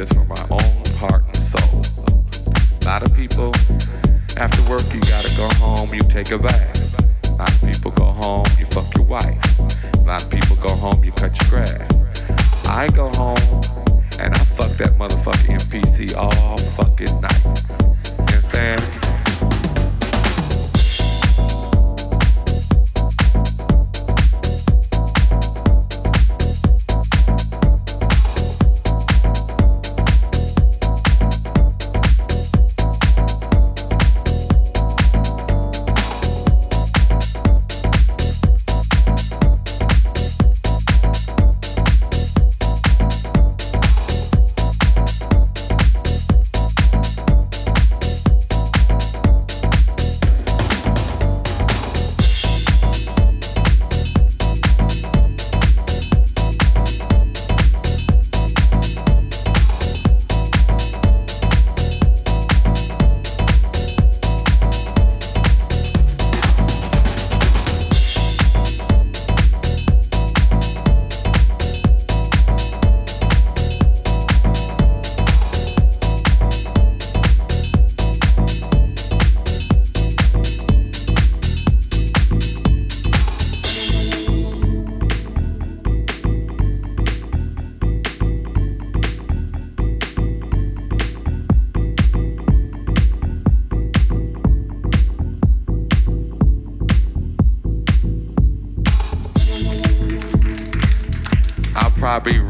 this for my own heart and soul. A lot of people, after work, you gotta go home, you take a bath. A lot of people go home, you fuck your wife. A lot of people go home, you cut your grass. I go home and I fuck that motherfucking MPC all fucking night. You understand?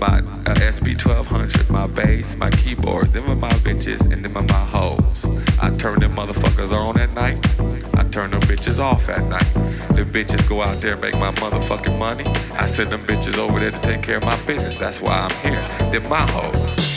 my uh, SP1200, my bass, my keyboard. Them are my bitches and them are my hoes. I turn them motherfuckers on at night. I turn them bitches off at night. The bitches go out there and make my motherfucking money. I send them bitches over there to take care of my business. That's why I'm here. They're my hoes.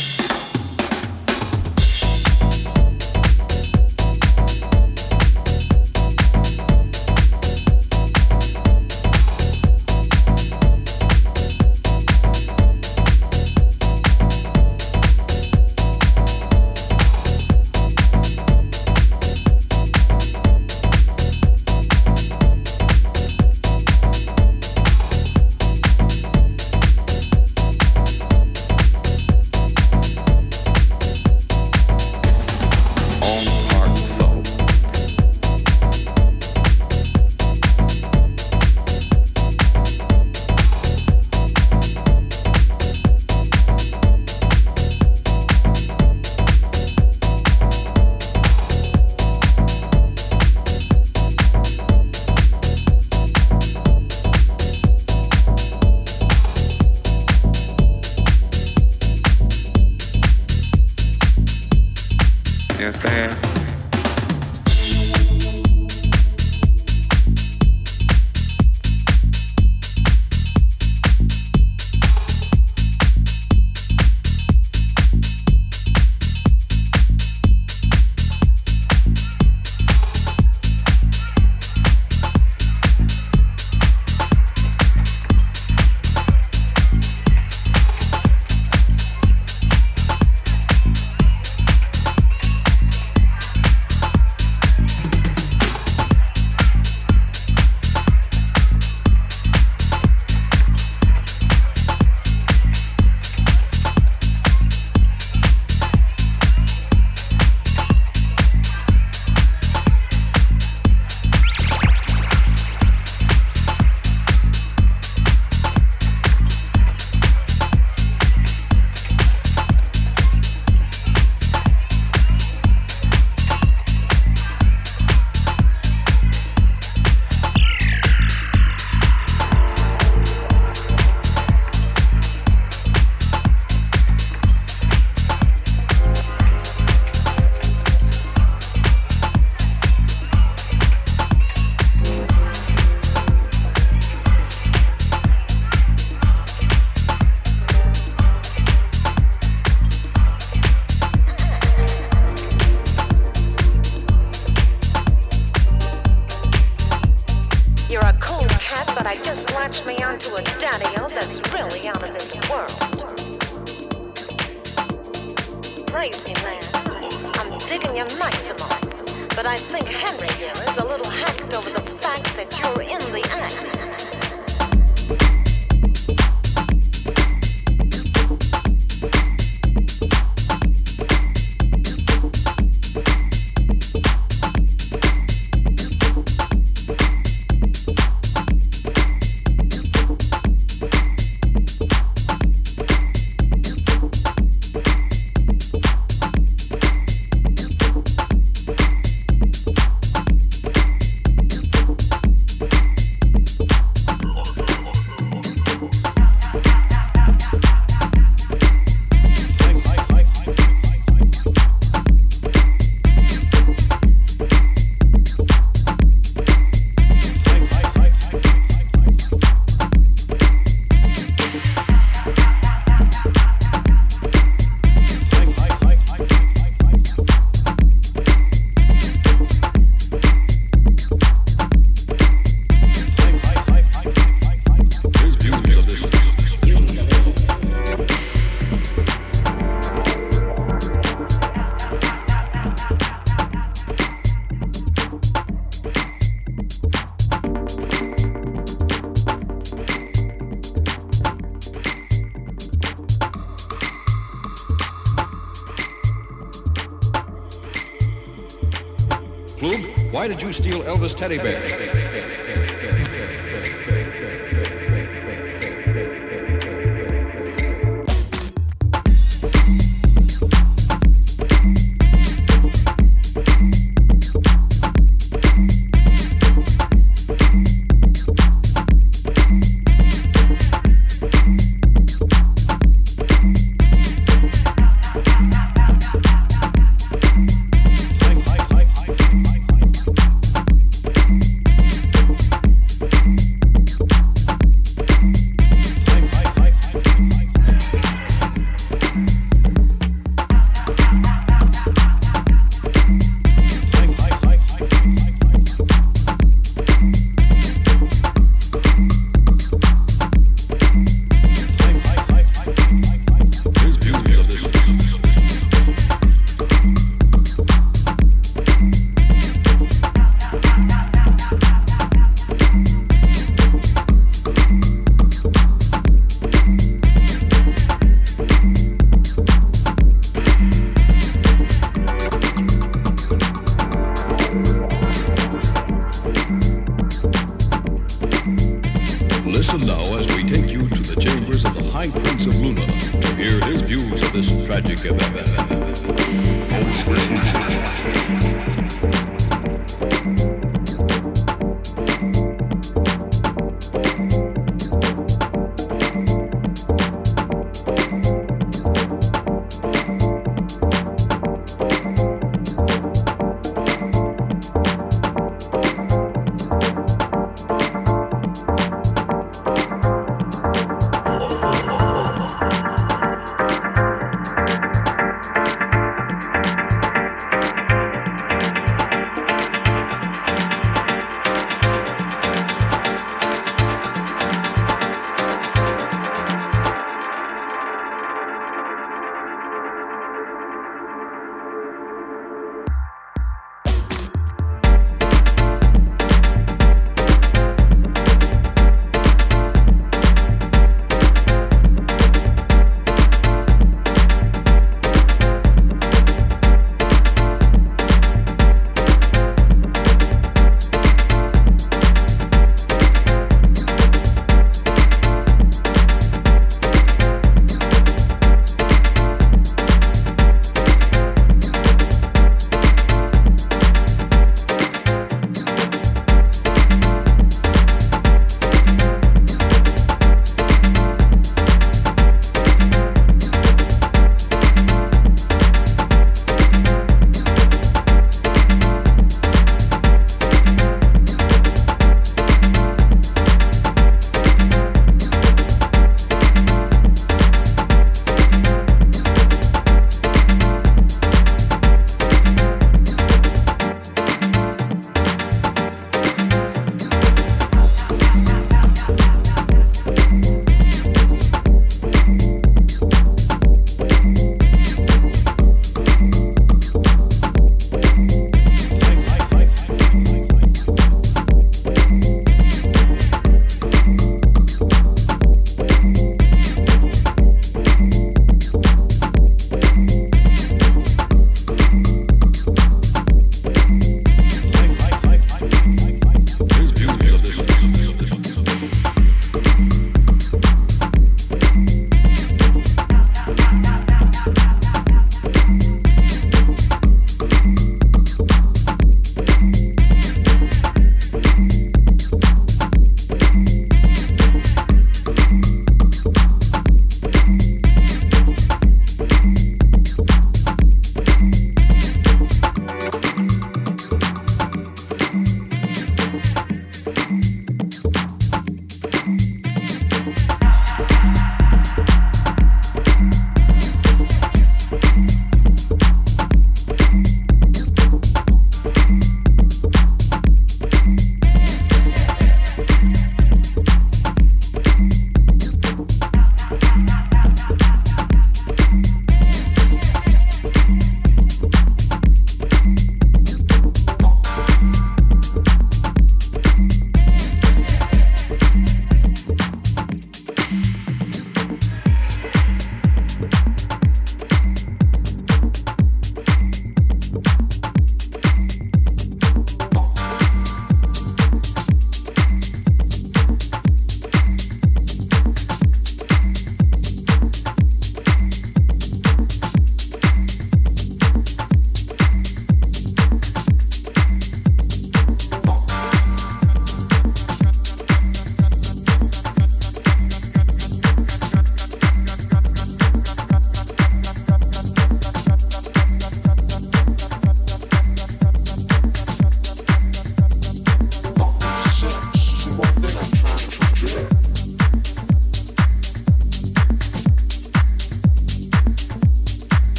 Teddy bear.